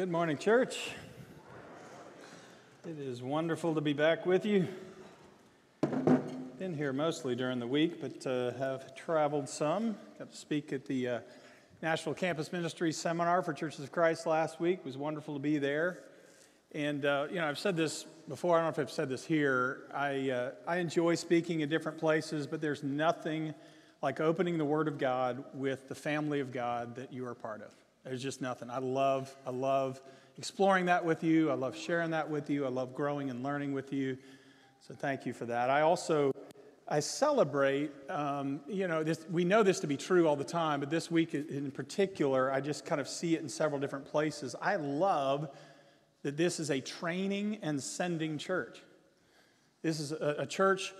Good morning, church. It is wonderful to be back with you. Been here mostly during the week, but uh, have traveled some. Got to speak at the uh, National Campus Ministry Seminar for Churches of Christ last week. It was wonderful to be there. And, uh, you know, I've said this before, I don't know if I've said this here. I, uh, I enjoy speaking in different places, but there's nothing like opening the Word of God with the family of God that you are part of. There's just nothing. I love, I love exploring that with you. I love sharing that with you. I love growing and learning with you. So thank you for that. I also, I celebrate, um, you know, this, we know this to be true all the time, but this week in particular, I just kind of see it in several different places. I love that this is a training and sending church. This is a, a church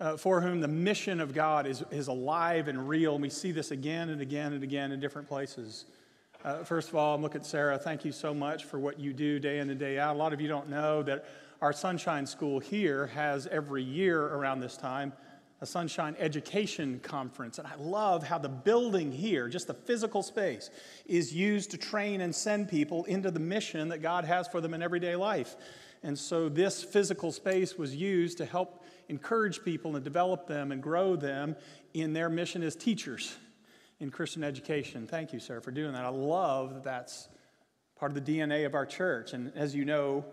uh, for whom the mission of God is, is alive and real. And we see this again and again and again in different places. Uh, first of all, look at Sarah. Thank you so much for what you do day in and day out. A lot of you don't know that our Sunshine School here has every year around this time a Sunshine Education Conference. And I love how the building here, just the physical space, is used to train and send people into the mission that God has for them in everyday life. And so this physical space was used to help encourage people and develop them and grow them in their mission as teachers in Christian education. Thank you, sir, for doing that. I love that that's part of the DNA of our church. And as you know,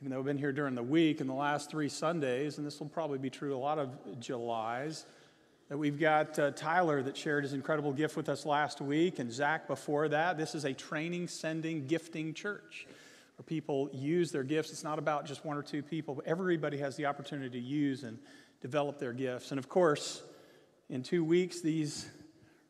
even though I've been here during the week in the last three Sundays, and this will probably be true a lot of Julys, that we've got uh, Tyler that shared his incredible gift with us last week, and Zach before that. This is a training, sending, gifting church where people use their gifts. It's not about just one or two people, but everybody has the opportunity to use and develop their gifts. And of course, in two weeks, these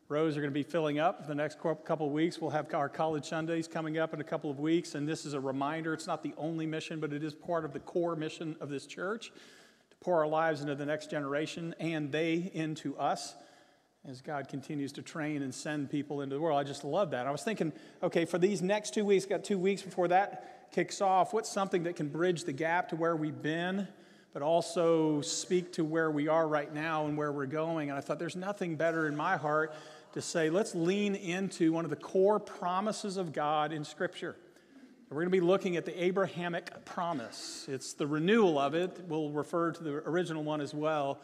rows are going to be filling up for the next couple of weeks. We'll have our college Sundays coming up in a couple of weeks, and this is a reminder. It's not the only mission, but it is part of the core mission of this church to pour our lives into the next generation and they into us as God continues to train and send people into the world. I just love that. I was thinking, okay, for these next two weeks, got two weeks before that kicks off, what's something that can bridge the gap to where we've been? but also speak to where we are right now and where we're going. And I thought there's nothing better in my heart to say, let's lean into one of the core promises of God in Scripture. We're going to be looking at the Abrahamic promise. It's the renewal of it. We'll refer to the original one as well.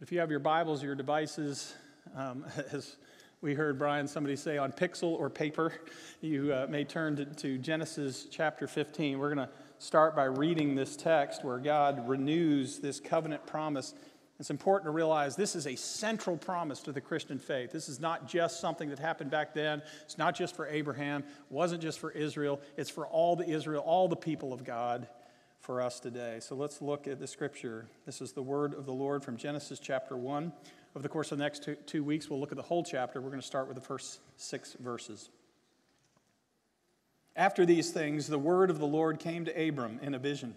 If you have your Bibles, your devices, um, as we heard Brian, somebody say on pixel or paper, you uh, may turn to, to Genesis chapter 15. We're going to start by reading this text where God renews this covenant promise it's important to realize this is a central promise to the Christian faith. This is not just something that happened back then. It's not just for Abraham. It wasn't just for Israel. It's for all the Israel, all the people of God for us today. So let's look at the scripture. This is the word of the Lord from Genesis chapter 1. Over the course of the next two, two weeks, we'll look at the whole chapter. We're going to start with the first six verses. After these things, the word of the Lord came to Abram in a vision.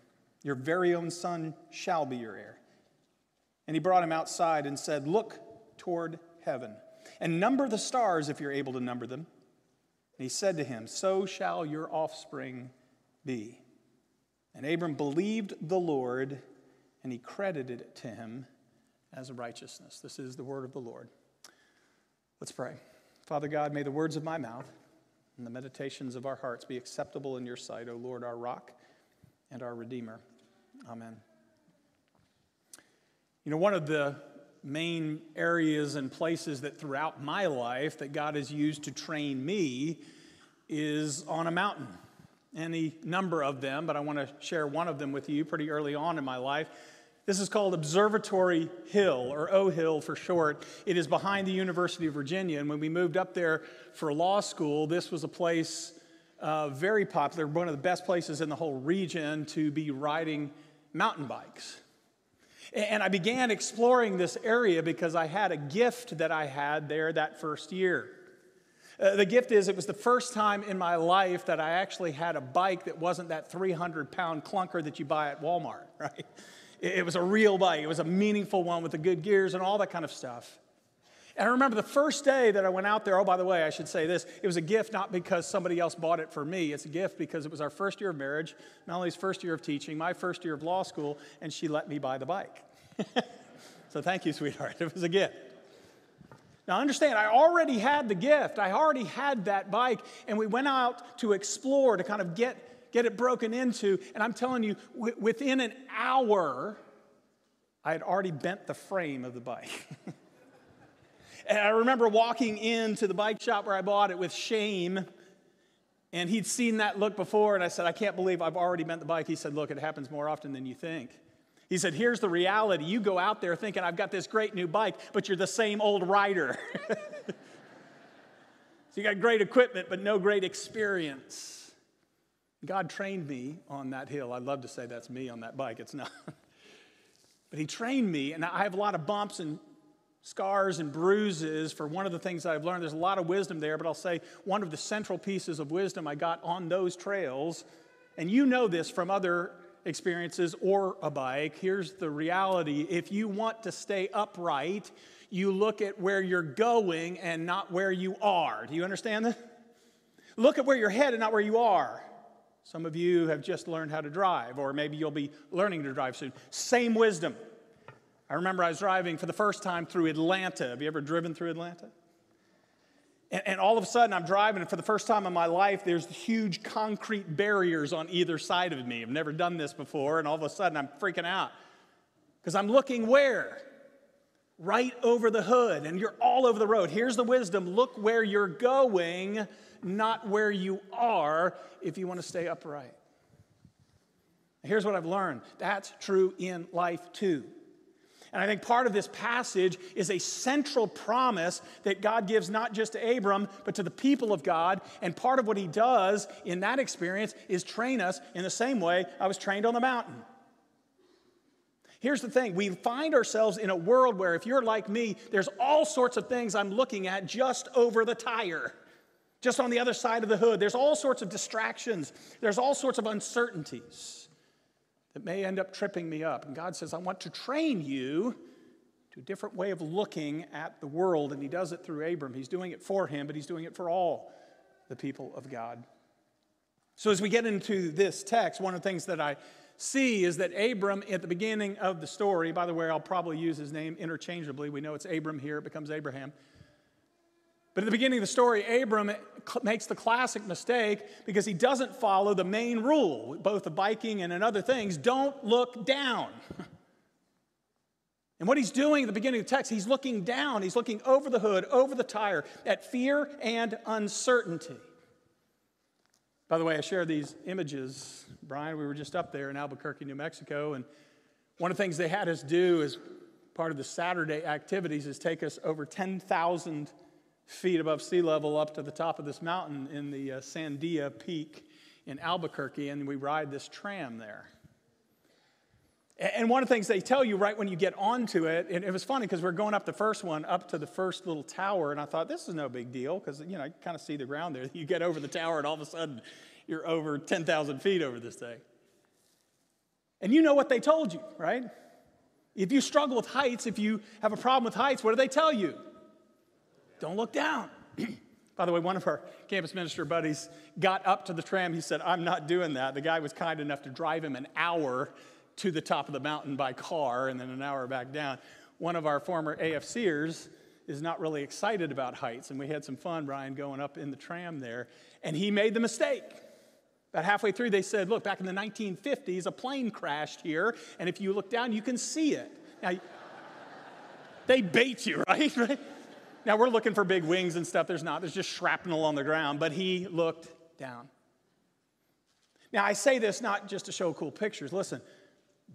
your very own son shall be your heir. And he brought him outside and said, Look toward heaven and number the stars if you're able to number them. And he said to him, So shall your offspring be. And Abram believed the Lord, and he credited it to him as righteousness. This is the word of the Lord. Let's pray. Father God, may the words of my mouth and the meditations of our hearts be acceptable in your sight, O Lord, our rock and our Redeemer. Amen. You know, one of the main areas and places that throughout my life that God has used to train me is on a mountain. Any number of them, but I want to share one of them with you pretty early on in my life. This is called Observatory Hill, or O Hill for short. It is behind the University of Virginia. And when we moved up there for law school, this was a place uh, very popular, one of the best places in the whole region to be riding mountain bikes. And I began exploring this area because I had a gift that I had there that first year. Uh, the gift is, it was the first time in my life that I actually had a bike that wasn't that 300 pound clunker that you buy at Walmart, right? It, it was a real bike. It was a meaningful one with the good gears and all that kind of stuff. And I remember the first day that I went out there, oh, by the way, I should say this. It was a gift not because somebody else bought it for me. It's a gift because it was our first year of marriage, Melanie's first year of teaching, my first year of law school, and she let me buy the bike. so thank you, sweetheart. It was a gift. Now, understand, I already had the gift. I already had that bike, and we went out to explore to kind of get, get it broken into. And I'm telling you, w- within an hour, I had already bent the frame of the bike. and I remember walking into the bike shop where I bought it with shame. And he'd seen that look before, and I said, I can't believe I've already bent the bike. He said, Look, it happens more often than you think. He said, Here's the reality. You go out there thinking, I've got this great new bike, but you're the same old rider. so you got great equipment, but no great experience. God trained me on that hill. I'd love to say that's me on that bike. It's not. but He trained me, and I have a lot of bumps and scars and bruises for one of the things I've learned. There's a lot of wisdom there, but I'll say one of the central pieces of wisdom I got on those trails, and you know this from other experiences or a bike, here's the reality. If you want to stay upright, you look at where you're going and not where you are. Do you understand that? Look at where you're headed, not where you are. Some of you have just learned how to drive, or maybe you'll be learning to drive soon. Same wisdom. I remember I was driving for the first time through Atlanta. Have you ever driven through Atlanta? And, and, all of a sudden, I'm driving, and for the first time in my life, there's huge concrete barriers on either side of me. I've never done this before, and all of a sudden, I'm freaking out. Because I'm looking where? Right over the hood, and you're all over the road. Here's the wisdom look where you're going, not where you are, if you want to stay upright. Here's what I've learned that's true in life too. And I think part of this passage is a central promise that God gives not just to Abram, but to the people of God. And part of what he does in that experience is train us in the same way I was trained on the mountain. Here's the thing we find ourselves in a world where, if you're like me, there's all sorts of things I'm looking at just over the tire, just on the other side of the hood. There's all sorts of distractions, there's all sorts of uncertainties that may end up tripping me up. And God says, I want to train you to a different way of looking at the world. And He does it through Abram. He's doing it for him, but He's doing it for all the people of God. So as we get into this text, one of the things that I see is that Abram, at the beginning of the story, by the way, I'll probably use his name interchangeably. We know it's Abram here, it becomes Abraham. But at the beginning of the story, Abram makes the classic mistake because he doesn't follow the main rule, both the biking and in other things don't look down. And what he's doing at the beginning of the text, he's looking down, he's looking over the hood, over the tire, at fear and uncertainty. By the way, I share these images. Brian, we were just up there in Albuquerque, New Mexico, and one of the things they had us do as part of the Saturday activities is take us over 10,000 feet above sea level up to the top of this mountain in the uh, Sandia Peak in Albuquerque, and we ride this tram there. And one of the things they tell you right when you get onto it, and it was funny because we're going up the first one, up to the first little tower, and I thought this is no big deal because you know you kind of see the ground there. You get over the tower, and all of a sudden you're over 10,000 feet over this thing. And you know what they told you, right? If you struggle with heights, if you have a problem with heights, what do they tell you? Don't look down. By the way, one of our campus minister buddies got up to the tram. He said, I'm not doing that. The guy was kind enough to drive him an hour to the top of the mountain by car and then an hour back down. One of our former AFCers is not really excited about heights, and we had some fun, Brian, going up in the tram there. And he made the mistake. About halfway through, they said, Look, back in the 1950s, a plane crashed here, and if you look down, you can see it. Now, they bait you, right? Now we're looking for big wings and stuff. There's not, there's just shrapnel on the ground, but he looked down. Now I say this not just to show cool pictures. Listen,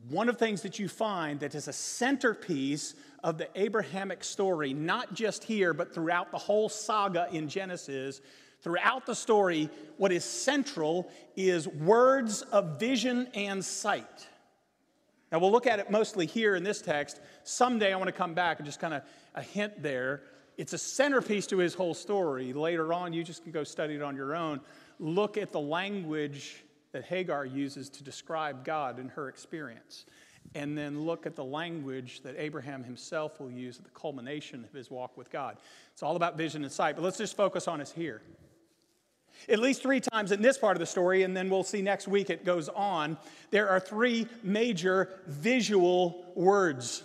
one of the things that you find that is a centerpiece of the Abrahamic story, not just here, but throughout the whole saga in Genesis, throughout the story, what is central is words of vision and sight. Now, we'll look at it mostly here in this text. Someday I want to come back and just kind of a hint there It's a centerpiece to his whole story. Later on, you just can go study it on your own. Look at the language that Hagar uses to describe God in her experience. And then look at the language that Abraham himself will use at the culmination of his walk with God. It's all about vision and sight, but let's just focus on us here. At least three times in this part of the story, and then we'll see next week it goes on, there are three major visual words.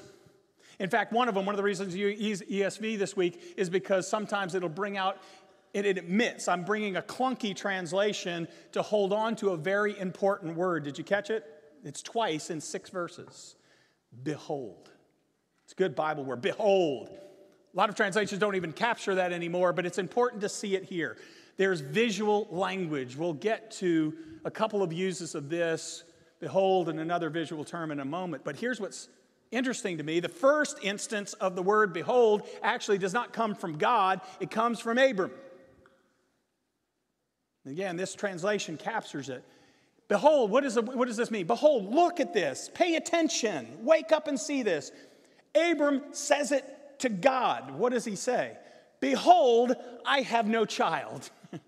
In fact, one of them, one of the reasons you use ESV this week is because sometimes it'll bring out, it, it admits, I'm bringing a clunky translation to hold on to a very important word. Did you catch it? It's twice in six verses. Behold. It's a good Bible word. Behold. A lot of translations don't even capture that anymore, but it's important to see it here. There's visual language. We'll get to a couple of uses of this, behold, and another visual term in a moment. But here's what's interesting to me the first instance of the word behold actually does not come from God, it comes from Abram. Again, this translation captures it. Behold, what, is the, what does this mean? Behold, look at this. Pay attention. Wake up and see this. Abram says it to God. What does he say? Behold, I have no child.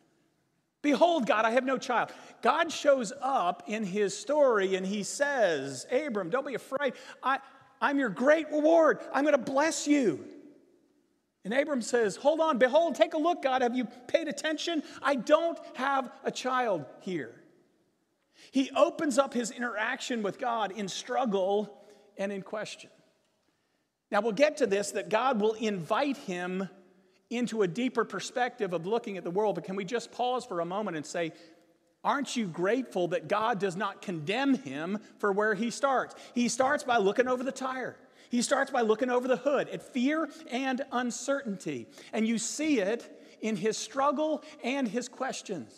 Behold, God, I have no child. God shows up in his story and he says, Abram, don't be afraid. I, I'm your great reward. I'm going to bless you. And Abram says, Hold on, behold, take a look, God. Have you paid attention? I don't have a child here. He opens up his interaction with God in struggle and in question. Now, we'll get to this that God will invite him into a deeper perspective of looking at the world, but can we just pause for a moment and say, Aren't you grateful that God does not condemn him for where he starts? He starts by looking over the tire. He starts by looking over the hood at fear and uncertainty. And you see it in his struggle and his questions.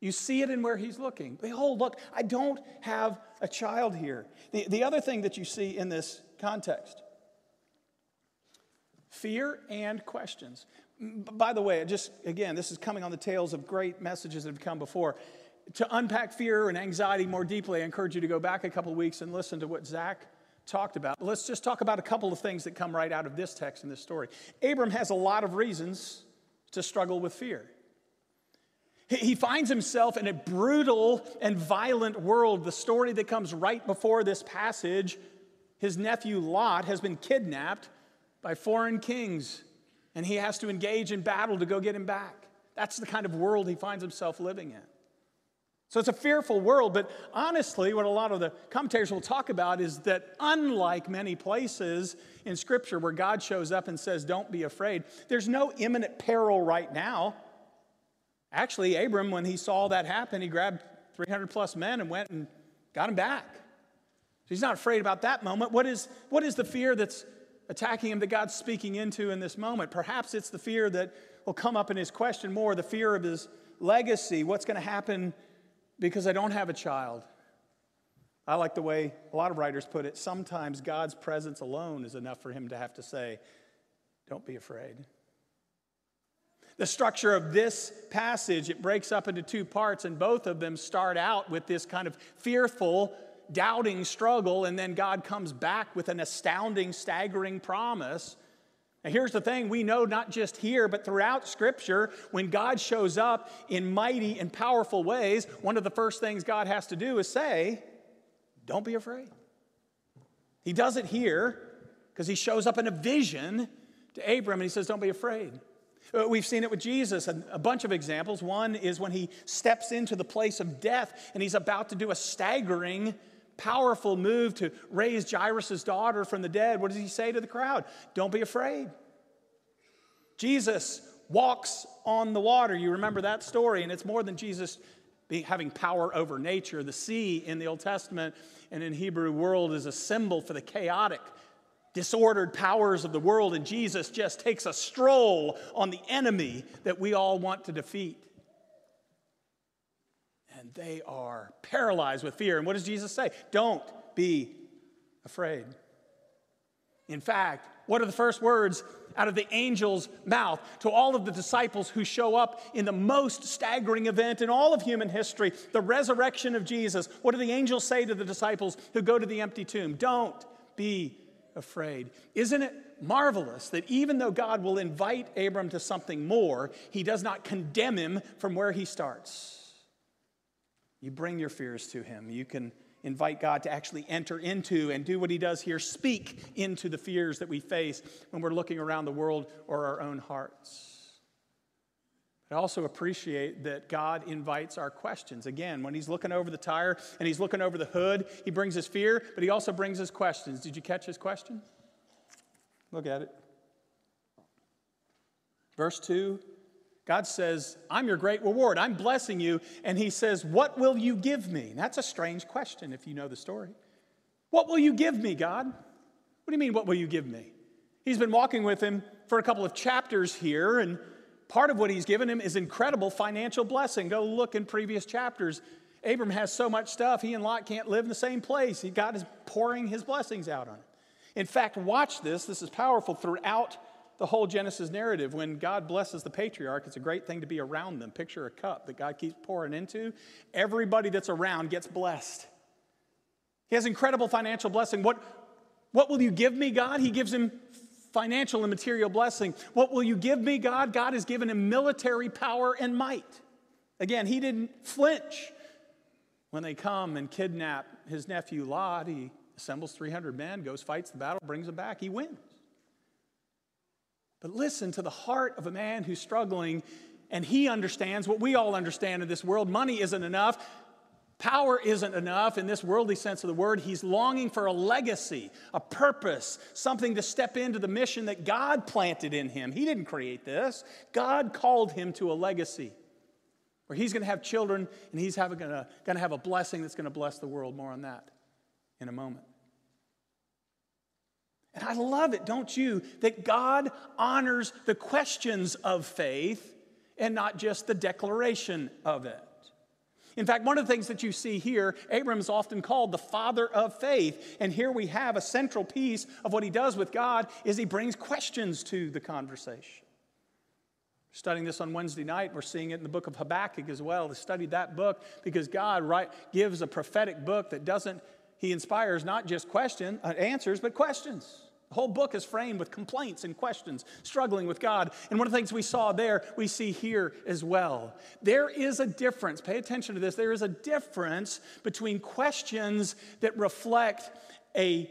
You see it in where he's looking. Behold, look, I don't have a child here. The, the other thing that you see in this context fear and questions. By the way, just again, this is coming on the tails of great messages that have come before. To unpack fear and anxiety more deeply, I encourage you to go back a couple of weeks and listen to what Zach talked about. Let's just talk about a couple of things that come right out of this text and this story. Abram has a lot of reasons to struggle with fear. He finds himself in a brutal and violent world. The story that comes right before this passage his nephew Lot has been kidnapped by foreign kings and he has to engage in battle to go get him back. That's the kind of world he finds himself living in. So it's a fearful world, but honestly, what a lot of the commentators will talk about is that unlike many places in Scripture where God shows up and says, Don't be afraid, there's no imminent peril right now. Actually, Abram, when he saw that happen, he grabbed 300 plus men and went and got him back. So he's not afraid about that moment. What is, what is the fear that's attacking him that God's speaking into in this moment. Perhaps it's the fear that will come up in his question more the fear of his legacy. What's going to happen because I don't have a child? I like the way a lot of writers put it. Sometimes God's presence alone is enough for him to have to say, Don't be afraid. The structure of this passage, it breaks up into two parts, and both of them start out with this kind of fearful doubting struggle, and then God comes back with an astounding, staggering promise. Now, here's the thing we know not just here, but throughout Scripture, when God shows up in mighty and powerful ways, one of the first things God has to do is say, Don't be afraid. He does it here because he shows up in a vision to Abram and he says, Don't be afraid. Uh, we've seen it with Jesus, and a bunch of examples. One is when he steps into the place of death and he's about to do a staggering powerful move to raise Jairus' daughter from the dead, what does he say to the crowd? Don't be afraid. Jesus walks on the water. You remember that story, and it's more than Jesus having power over nature. The sea in the Old Testament and in Hebrew world is a symbol for the chaotic, disordered powers of the world, and Jesus just takes a stroll on the enemy that we all want to defeat and they are paralyzed with fear. And what does Jesus say? Don't be afraid. In fact, what are the first words out of the angel's mouth to all of the disciples who show up in the most staggering event in all of human history, the resurrection of Jesus? What do the angels say to the disciples who go to the empty tomb? Don't be afraid. Isn't it marvelous that even though God will invite Abram to something more, he does not condemn him from where he starts? You bring your fears to him. You can invite God to actually enter into and do what he does here speak into the fears that we face when we're looking around the world or our own hearts. I also appreciate that God invites our questions. Again, when he's looking over the tire and he's looking over the hood, he brings his fear, but he also brings his questions. Did you catch his question? Look at it. Verse 2 God says, I'm your great reward. I'm blessing you. And he says, What will you give me? And that's a strange question if you know the story. What will you give me, God? What do you mean, what will you give me? He's been walking with him for a couple of chapters here, and part of what he's given him is incredible financial blessing. Go look in previous chapters. Abram has so much stuff, he and Lot can't live in the same place. God is pouring his blessings out on him. In fact, watch this. This is powerful throughout the whole Genesis narrative. When God blesses the patriarch, it's a great thing to be around them. Picture a cup that God keeps pouring into. Everybody that's around gets blessed. He has incredible financial blessing. What, what will you give me, God? He gives him financial and material blessing. What will you give me, God? God has given him military power and might. Again, he didn't flinch when they come and kidnap his nephew Lot. He assembles 300 men, goes, fights the battle, brings them back. He wins. But listen to the heart of a man who's struggling, and he understands what we all understand in this world money isn't enough. Power isn't enough in this worldly sense of the word. He's longing for a legacy, a purpose, something to step into the mission that God planted in him. He didn't create this, God called him to a legacy where he's going to have children and he's going to, have a blessing that's going to bless the world. More on that in a moment. And I love it, don't you, that God honors the questions of faith and not just the declaration of it. In fact, one of the things that you see here, Abram is often called the father of faith. And here we have a central piece of what he does with God is he brings questions to the conversation. Studying this on Wednesday night, we're seeing it in the book of Habakkuk as well. To study that book because God right, gives a prophetic book that doesn't, he inspires not just question, uh, answers, but questions. The whole book is framed with complaints and questions, struggling with God. And one of the things we saw there, we see here as well. There is a difference, pay attention to this. There is a difference between questions that reflect a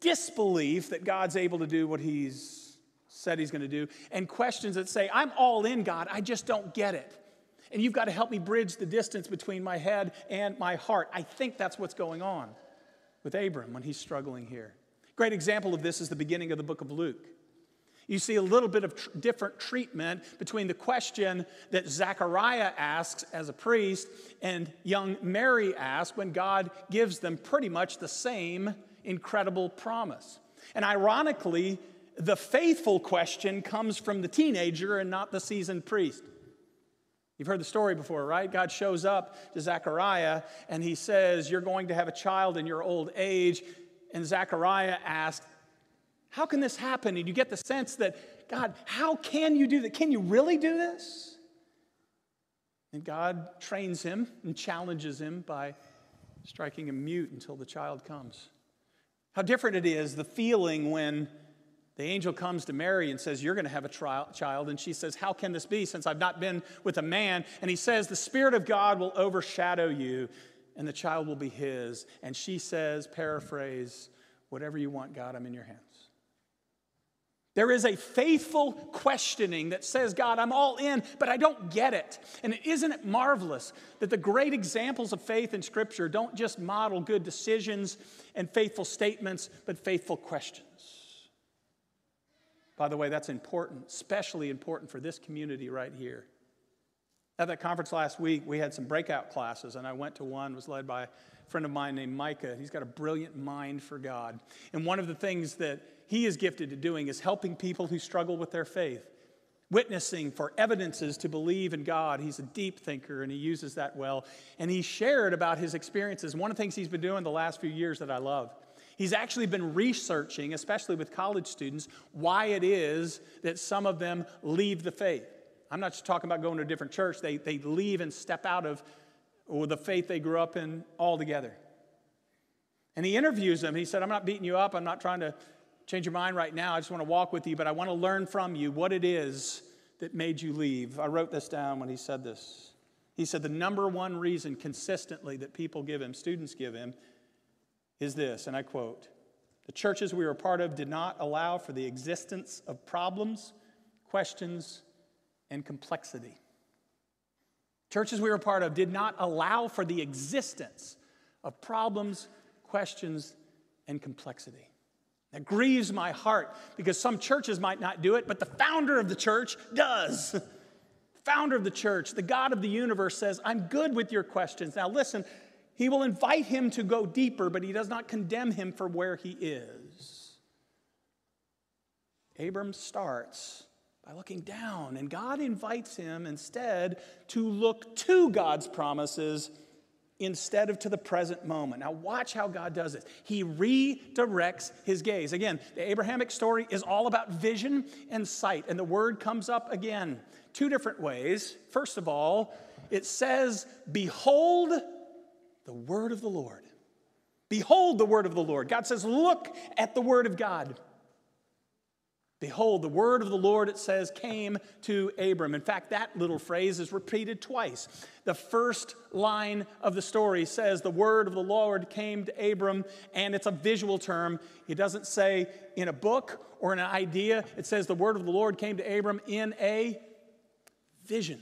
disbelief that God's able to do what He's said He's going to do, and questions that say, I'm all in, God, I just don't get it. And you've got to help me bridge the distance between my head and my heart. I think that's what's going on with Abram when he's struggling here. Great example of this is the beginning of the book of Luke. You see a little bit of tr- different treatment between the question that Zechariah asks as a priest and young Mary asks when God gives them pretty much the same incredible promise. And ironically, the faithful question comes from the teenager and not the seasoned priest. You've heard the story before, right? God shows up to Zechariah and he says, You're going to have a child in your old age. And Zechariah asks, How can this happen? And you get the sense that, God, how can you do that? Can you really do this? And God trains him and challenges him by striking him mute until the child comes. How different it is, the feeling when the angel comes to Mary and says, You're going to have a trial, child. And she says, How can this be since I've not been with a man? And he says, The Spirit of God will overshadow you and the child will be his. And she says, paraphrase, whatever you want, God, I'm in your hands. There is a faithful questioning that says, God, I'm all in, but I don't get it. And isn't it marvelous that the great examples of faith in Scripture don't just model good decisions and faithful statements, but faithful questions? By the way, that's important, especially important for this community right here. At that conference last week, we had some breakout classes, and I went to one, was led by a friend of mine named Micah. He's got a brilliant mind for God. And one of the things that he is gifted to doing is helping people who struggle with their faith, witnessing for evidences to believe in God. He's a deep thinker, and he uses that well. And he shared about his experiences. One of the things he's been doing the last few years that I love. He's actually been researching, especially with college students, why it is that some of them leave the faith. I'm not just talking about going to a different church. They, they leave and step out of or the faith they grew up in altogether. And he interviews them. He said, I'm not beating you up. I'm not trying to change your mind right now. I just want to walk with you, but I want to learn from you what it is that made you leave. I wrote this down when he said this. He said the number one reason consistently that people give him, students give him, is this, and I quote The churches we were part of did not allow for the existence of problems, questions, and complexity. Churches we were part of did not allow for the existence of problems, questions, and complexity. That grieves my heart because some churches might not do it, but the founder of the church does. founder of the church, the God of the universe says, I'm good with your questions. Now, listen, he will invite him to go deeper, but he does not condemn him for where he is. Abram starts by looking down, and God invites him instead to look to God's promises instead of to the present moment. Now, watch how God does this. He redirects his gaze. Again, the Abrahamic story is all about vision and sight, and the word comes up again two different ways. First of all, it says, Behold the word of the Lord. Behold the word of the Lord. God says, Look at the word of God. Behold, the word of the Lord, it says, came to Abram. In fact, that little phrase is repeated twice. The first line of the story says, The word of the Lord came to Abram, and it's a visual term. It doesn't say in a book or an idea. It says, The word of the Lord came to Abram in a vision.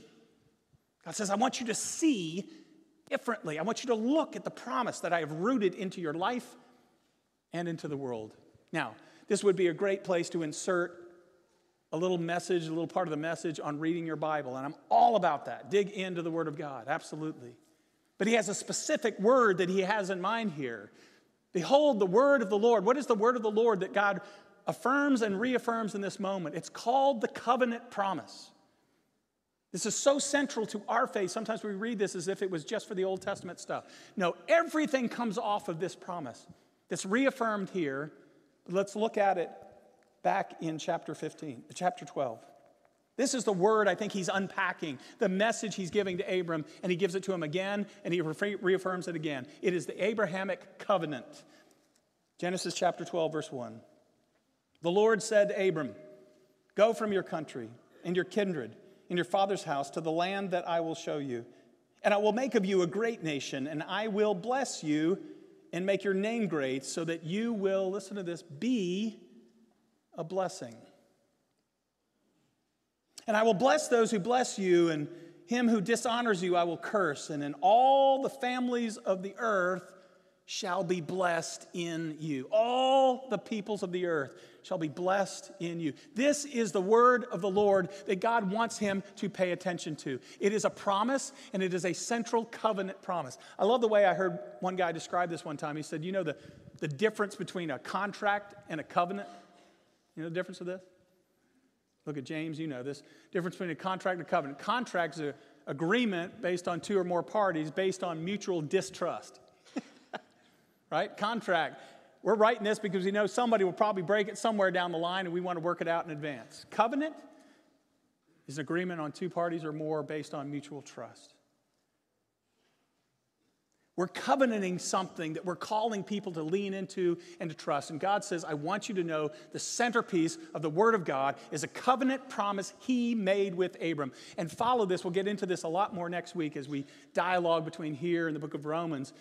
God says, I want you to see differently. I want you to look at the promise that I have rooted into your life and into the world. Now, this would be a great place to insert a little message, a little part of the message on reading your Bible. And I'm all about that. Dig into the Word of God, absolutely. But he has a specific word that he has in mind here. Behold, the Word of the Lord. What is the Word of the Lord that God affirms and reaffirms in this moment? It's called the covenant promise. This is so central to our faith. Sometimes we read this as if it was just for the Old Testament stuff. No, everything comes off of this promise that's reaffirmed here Let's look at it back in chapter 15, chapter 12. This is the word I think he's unpacking, the message he's giving to Abram, and he gives it to him again, and he reaffirms it again. It is the Abrahamic covenant. Genesis chapter 12, verse 1. The Lord said to Abram, Go from your country and your kindred and your father's house to the land that I will show you. And I will make of you a great nation, and I will bless you and make your name great so that you will, listen to this, be a blessing. And I will bless those who bless you, and him who dishonors you I will curse, and in all the families of the earth shall be blessed in you. All the peoples of the earth shall be blessed in you. This is the word of the Lord that God wants him to pay attention to. It is a promise and it is a central covenant promise. I love the way I heard one guy describe this one time. He said, You know, the, the difference between a contract and a covenant? You know the difference of this? Look at James, you know this. Difference between a contract and a covenant. Contract is an agreement based on two or more parties based on mutual distrust. Right? Contract we're writing this because we know somebody will probably break it somewhere down the line and we want to work it out in advance. Covenant is an agreement on two parties or more based on mutual trust. We're covenanting something that we're calling people to lean into and to trust. And God says, I want you to know the centerpiece of the Word of God is a covenant promise He made with Abram. And follow this. We'll get into this a lot more next week as we dialogue between here and the book of Romans.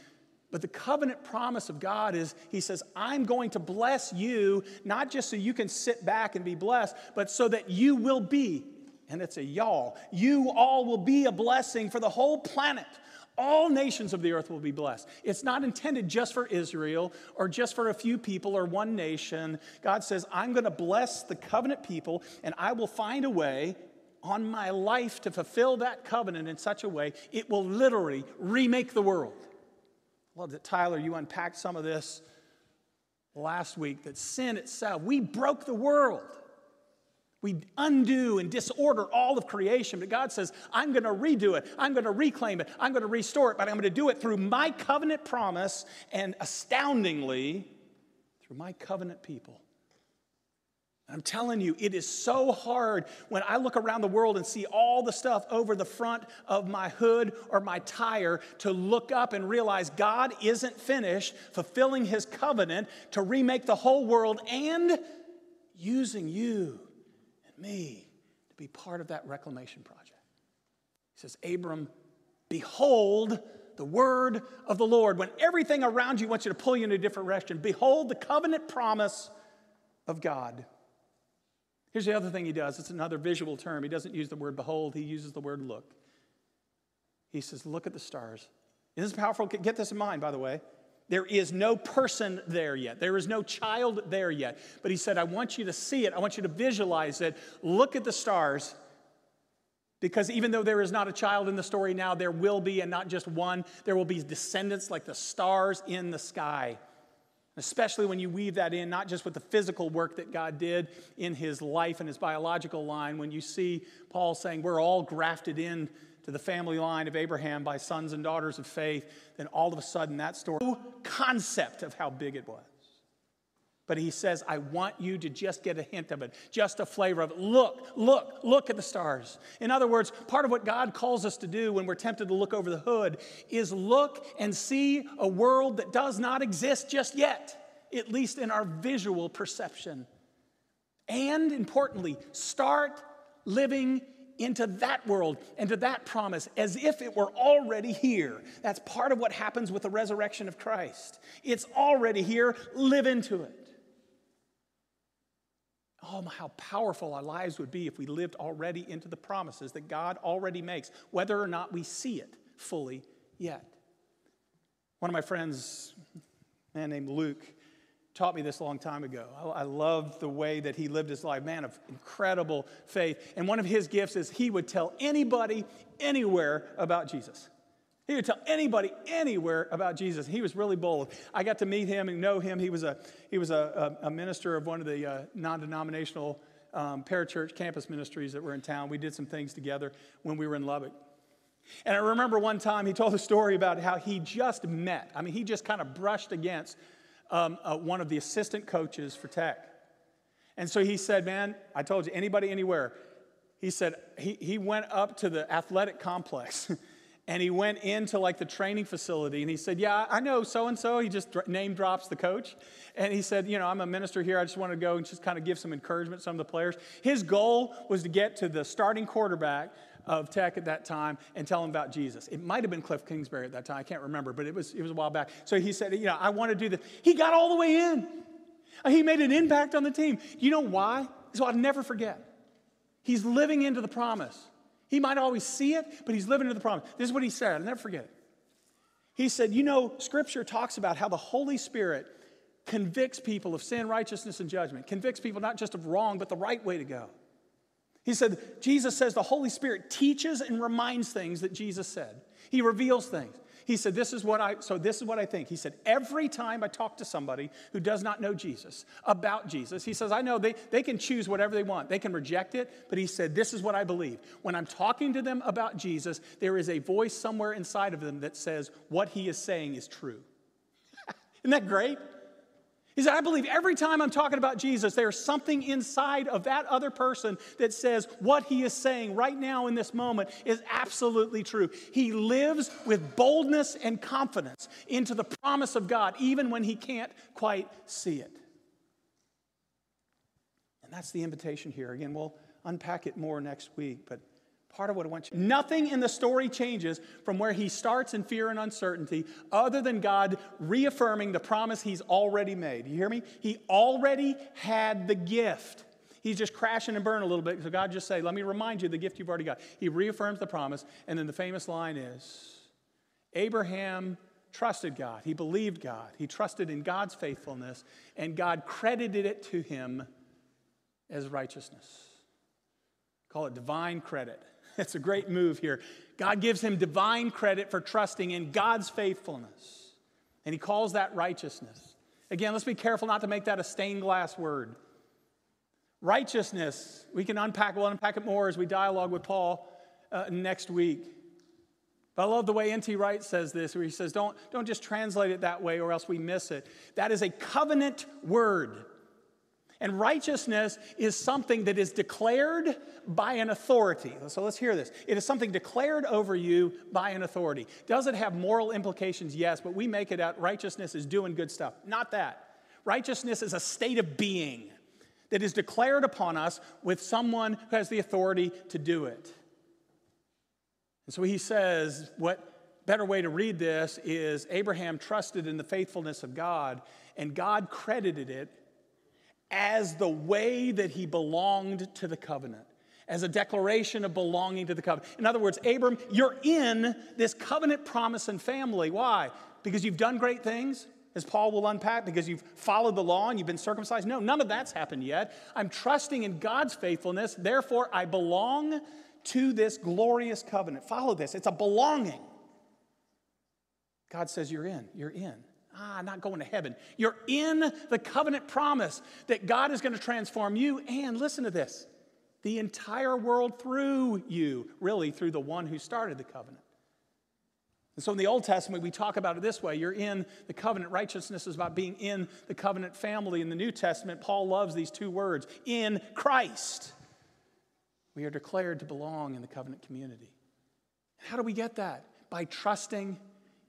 But the covenant promise of God is He says, I'm going to bless you, not just so you can sit back and be blessed, but so that you will be, and it's a y'all, you all will be a blessing for the whole planet. All nations of the earth will be blessed. It's not intended just for Israel or just for a few people or one nation. God says, I'm going to bless the covenant people, and I will find a way on my life to fulfill that covenant in such a way it will literally remake the world. Love that, Tyler, you unpacked some of this last week that sin itself, we broke the world. We undo and disorder all of creation, but God says, I'm going to redo it. I'm going to reclaim it. I'm going to restore it, but I'm going to do it through my covenant promise and astoundingly, through my covenant people. I'm telling you, it is so hard when I look around the world and see all the stuff over the front of my hood or my tire to look up and realize God isn't finished fulfilling his covenant to remake the whole world and using you and me to be part of that reclamation project. He says, Abram, behold the word of the Lord. When everything around you wants you to pull you in a different direction, behold the covenant promise of God. Here's the other thing he does it's another visual term. He doesn't use the word behold, he uses the word look. He says, Look at the stars. Isn't this powerful? Get this in mind, by the way. There is no person there yet. There is no child there yet. But he said, I want you to see it. I want you to visualize it. Look at the stars. Because even though there is not a child in the story now, there will be, and not just one, there will be descendants like the stars in the sky. Especially when you weave that in, not just with the physical work that God did in his life and his biological line, when you see Paul saying we're all grafted in to the family line of Abraham by sons and daughters of faith, then all of a sudden that story, concept of how big it was. But he says, I want you to just get a hint of it, just a flavor of it. Look, look, look at the stars. In other words, part of what God calls us to do when we're tempted to look over the hood is look and see a world that does not exist just yet, at least in our visual perception. And importantly, start living into that world and to that promise as if it were already here. That's part of what happens with the resurrection of Christ. It's already here, live into it. Oh, how powerful our lives would be if we lived already into the promises that God already makes, whether or not we see it fully yet. One of my friends, a man named Luke, taught me this a long time ago. I, love the way that he lived his life, man of incredible faith. And one of his gifts is he would tell anybody, anywhere about Jesus. He would tell anybody anywhere about Jesus. He was really bold. I got to meet him and know him. He was a, he was a, a, a minister of one of the uh, non denominational um, parachurch campus ministries that were in town. We did some things together when we were in Lubbock. And I remember one time he told a story about how he just met, I mean, he just kind of brushed against um, uh, one of the assistant coaches for tech. And so he said, Man, I told you, anybody, anywhere. He said, he, he went up to the athletic complex and he went into like the training facility and he said, Yeah, I know so and so. He just name drops the coach. And he said, You know, I'm a minister here. I just want to go and just kind of give some encouragement to some of the players. His goal was to get to the starting quarterback of Tech at that time and tell him about Jesus. It might have been Cliff Kingsbury at that time. I can't remember, but it was, it was a while back. So he said, You know, I want to do this. He got all the way in. He made an impact on the team. You know why? So I'll never forget. He's living into the promise. He might always see it, but he's living into the promise. This is what he said. I'll never forget it. He said, You know, Scripture talks about how the Holy Spirit convicts people of sin, righteousness, and judgment, convicts people not just of wrong, but the right way to go. He said, Jesus says the Holy Spirit teaches and reminds things that Jesus said. He reveals things. He said, This is what I, so this is what I think. He said, Every time I talk to somebody who does not know Jesus about Jesus, he says, I know they, they can choose whatever they want. They can reject it, but he said, This is what I believe. When I'm talking to them about Jesus, there is a voice somewhere inside of them that says, What he is saying is true. Isn't that great? He said, I believe every time I'm talking about Jesus, there's something inside of that other person that says what he is saying right now in this moment is absolutely true. He lives with boldness and confidence into the promise of God, even when he can't quite see it. And that's the invitation here. Again, we'll unpack it more next week, but Part of what I want you. Nothing in the story changes from where he starts in fear and uncertainty, other than God reaffirming the promise he's already made. You hear me? He already had the gift. He's just crashing and burning a little bit. So God just say, "Let me remind you the gift you've already got." He reaffirms the promise, and then the famous line is, "Abraham trusted God. He believed God. He trusted in God's faithfulness, and God credited it to him as righteousness." Call it divine credit. It's a great move here. God gives him divine credit for trusting in God's faithfulness, and he calls that righteousness. Again, let's be careful not to make that a stained glass word. Righteousness, we can unpack, we'll unpack it more as we dialogue with Paul uh, next week. But I love the way N.T. Wright says this, where he says, don't, don't just translate it that way or else we miss it. That is a covenant word. And righteousness is something that is declared by an authority. So let's hear this. It is something declared over you by an authority. Does it have moral implications? Yes, but we make it out righteousness is doing good stuff. Not that. Righteousness is a state of being that is declared upon us with someone who has the authority to do it. And so he says, what better way to read this is Abraham trusted in the faithfulness of God, and God credited it as the way that he belonged to the covenant, as a declaration of belonging to the covenant. In other words, Abram, you're in this covenant promise and family. Why? Because you've done great things, as Paul will unpack, because you've followed the law and you've been circumcised. No, none of that's happened yet. I'm trusting in God's faithfulness, therefore, I belong to this glorious covenant. Follow this, it's a belonging. God says, You're in, you're in. Ah, not going to heaven. You're in the covenant promise that God is going to transform you and listen to this the entire world through you, really through the one who started the covenant. And so in the Old Testament, we talk about it this way you're in the covenant. Righteousness is about being in the covenant family. In the New Testament, Paul loves these two words in Christ. We are declared to belong in the covenant community. How do we get that? By trusting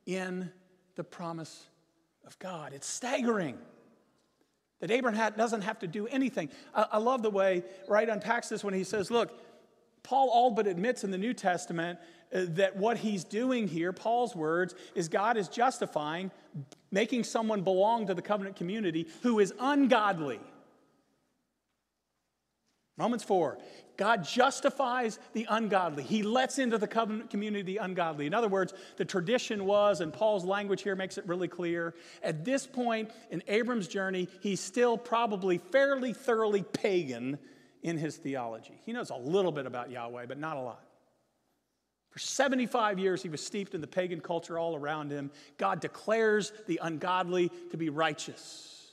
in the promise of God. It's staggering that Abraham doesn't have to do anything. I, love the way Wright unpacks this when he says, look, Paul all but admits in the New Testament uh, that what he's doing here, Paul's words, is God is justifying making someone belong to the covenant community who is ungodly. Romans 4, God justifies the ungodly. He lets into the covenant community the ungodly. In other words, the tradition was, and Paul's language here makes it really clear, at this point in Abram's journey, he's still probably fairly thoroughly pagan in his theology. He knows a little bit about Yahweh, but not a lot. For 75 years, he was steeped in the pagan culture all around him. God declares the ungodly to be righteous,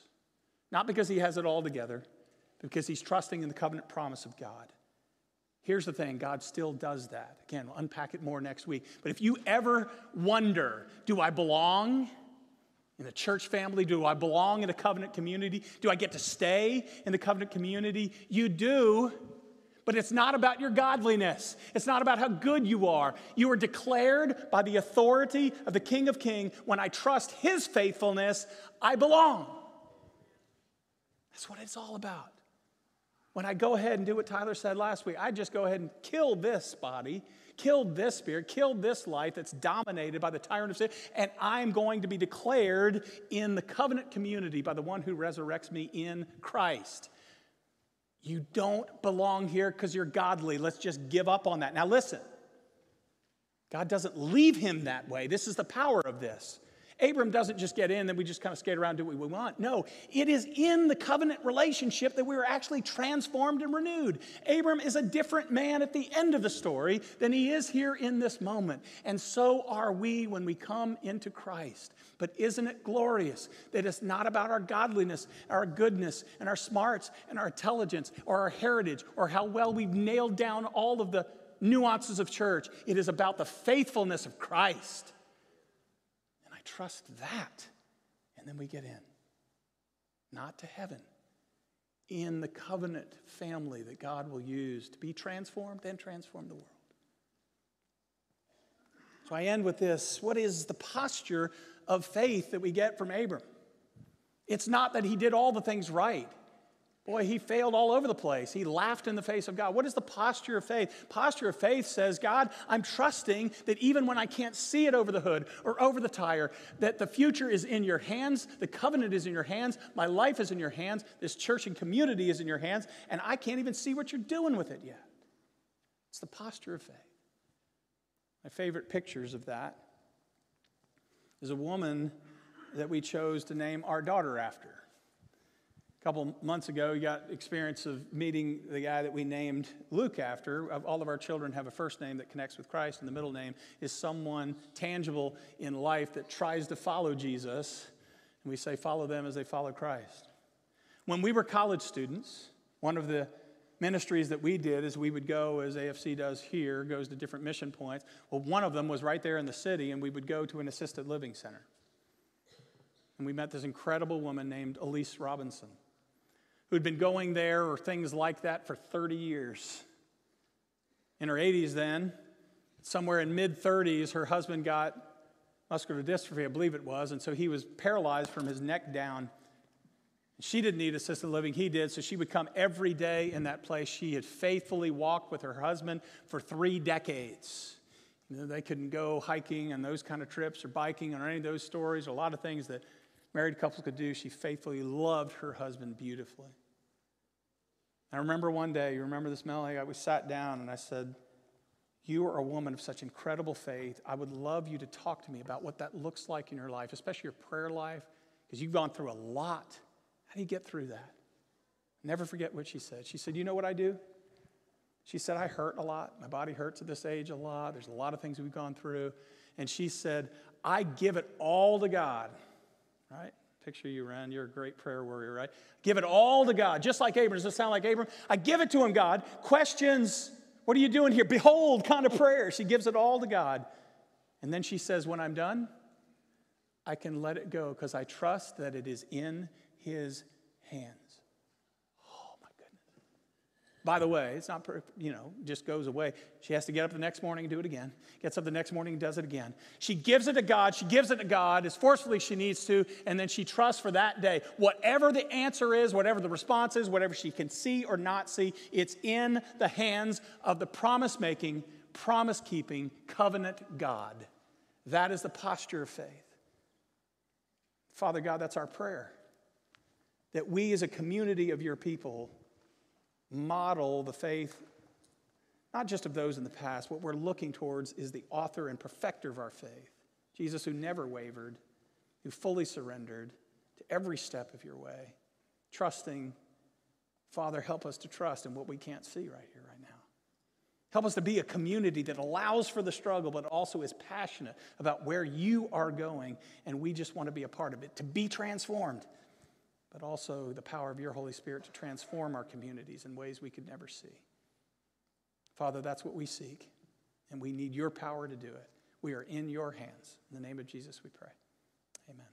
not because he has it all together, because he's trusting in the covenant promise of God. Here's the thing God still does that. Again, we'll unpack it more next week. But if you ever wonder, do I belong in the church family? Do I belong in a covenant community? Do I get to stay in the covenant community? You do. But it's not about your godliness. It's not about how good you are. You are declared by the authority of the King of Kings. When I trust his faithfulness, I belong. That's what it's all about. When I go ahead and do what Tyler said last week, I just go ahead and kill this body, kill this spirit, kill this life that's dominated by the tyrant of sin, and I'm going to be declared in the covenant community by the one who resurrects me in Christ. You don't belong here because you're godly. Let's just give up on that. Now, listen, God doesn't leave him that way. This is the power of this. Abram doesn't just get in then we just kind of skate around do what we want. No, it is in the covenant relationship that we are actually transformed and renewed. Abram is a different man at the end of the story than he is here in this moment. And so are we when we come into Christ. But isn't it glorious that it's not about our godliness, our goodness, and our smarts, and our intelligence, or our heritage, or how well we've nailed down all of the nuances of church? It is about the faithfulness of Christ trust that. And then we get in. Not to heaven, in the covenant family that God will use to be transformed and transform the world. So I end with this. What is the posture of faith that we get from Abram? It's not that he did all the things right. Boy, he failed all over the place. He laughed in the face of God. What is the posture of faith? Posture of faith says, God, I'm trusting that even when I can't see it over the hood or over the tire, that the future is in your hands, the covenant is in your hands, my life is in your hands, this church and community is in your hands, and I can't even see what you're doing with it yet. It's the posture of faith. My favorite pictures of that is a woman that we chose to name our daughter after. A couple months ago, we got experience of meeting the guy that we named Luke after. All of our children have a first name that connects with Christ, and the middle name is someone tangible in life that tries to follow Jesus. And we say, follow them as they follow Christ. When we were college students, one of the ministries that we did is we would go, as AFC does here, goes to different mission points. Well, one of them was right there in the city, and we would go to an assisted living center. And we met this incredible woman named Elise Robinson who'd been going there or things like that for 30 years. In her 80s, then, somewhere in mid 30s, her husband got muscular dystrophy, I believe it was, and so he was paralyzed from his neck down. She didn't need assisted living, he did, so she would come every day in that place. She had faithfully walked with her husband for three decades. You know, they couldn't go hiking and those kind of trips or biking or any of those stories, or a lot of things that married couples could do. She faithfully loved her husband beautifully. I remember one day, you remember this, Melanie? I was sat down and I said, You are a woman of such incredible faith. I would love you to talk to me about what that looks like in your life, especially your prayer life, because you've gone through a lot. How do you get through that? Never forget what she said. She said, You know what I do? She said, I hurt a lot. My body hurts at this age a lot. There's a lot of things we've gone through. And she said, I give it all to God, right? Picture you, Ren. You're a great prayer warrior, right? Give it all to God, just like Abram. Does it sound like Abram? I give it to him, God. Questions, what are you doing here? Behold, kind of prayer. She gives it all to God. And then she says, When I'm done, I can let it go because I trust that it is in his hands. By the way, it's not, you know, just goes away. She has to get up the next morning and do it again. Gets up the next morning and does it again. She gives it to God. She gives it to God as forcefully as she needs to, and then she trusts for that day. Whatever the answer is, whatever the response is, whatever she can see or not see, it's in the hands of the promise making, promise keeping, covenant God. That is the posture of faith. Father God, that's our prayer. That we as a community of your people model the faith, not just of those in the past. What we're looking towards is the author and perfecter of our faith, Jesus, who never wavered, who fully surrendered to every step of your way, trusting. Father, help us to trust in what we can't see right here, right now. Help us to be a community that allows for the struggle, but also is passionate about where you are going, and we just want to be a part of it, to be transformed but also the power of your Holy Spirit to transform our communities in ways we could never see. Father, that's what we seek, and we need your power to do it. We are in your hands. In the name of Jesus, we pray. Amen.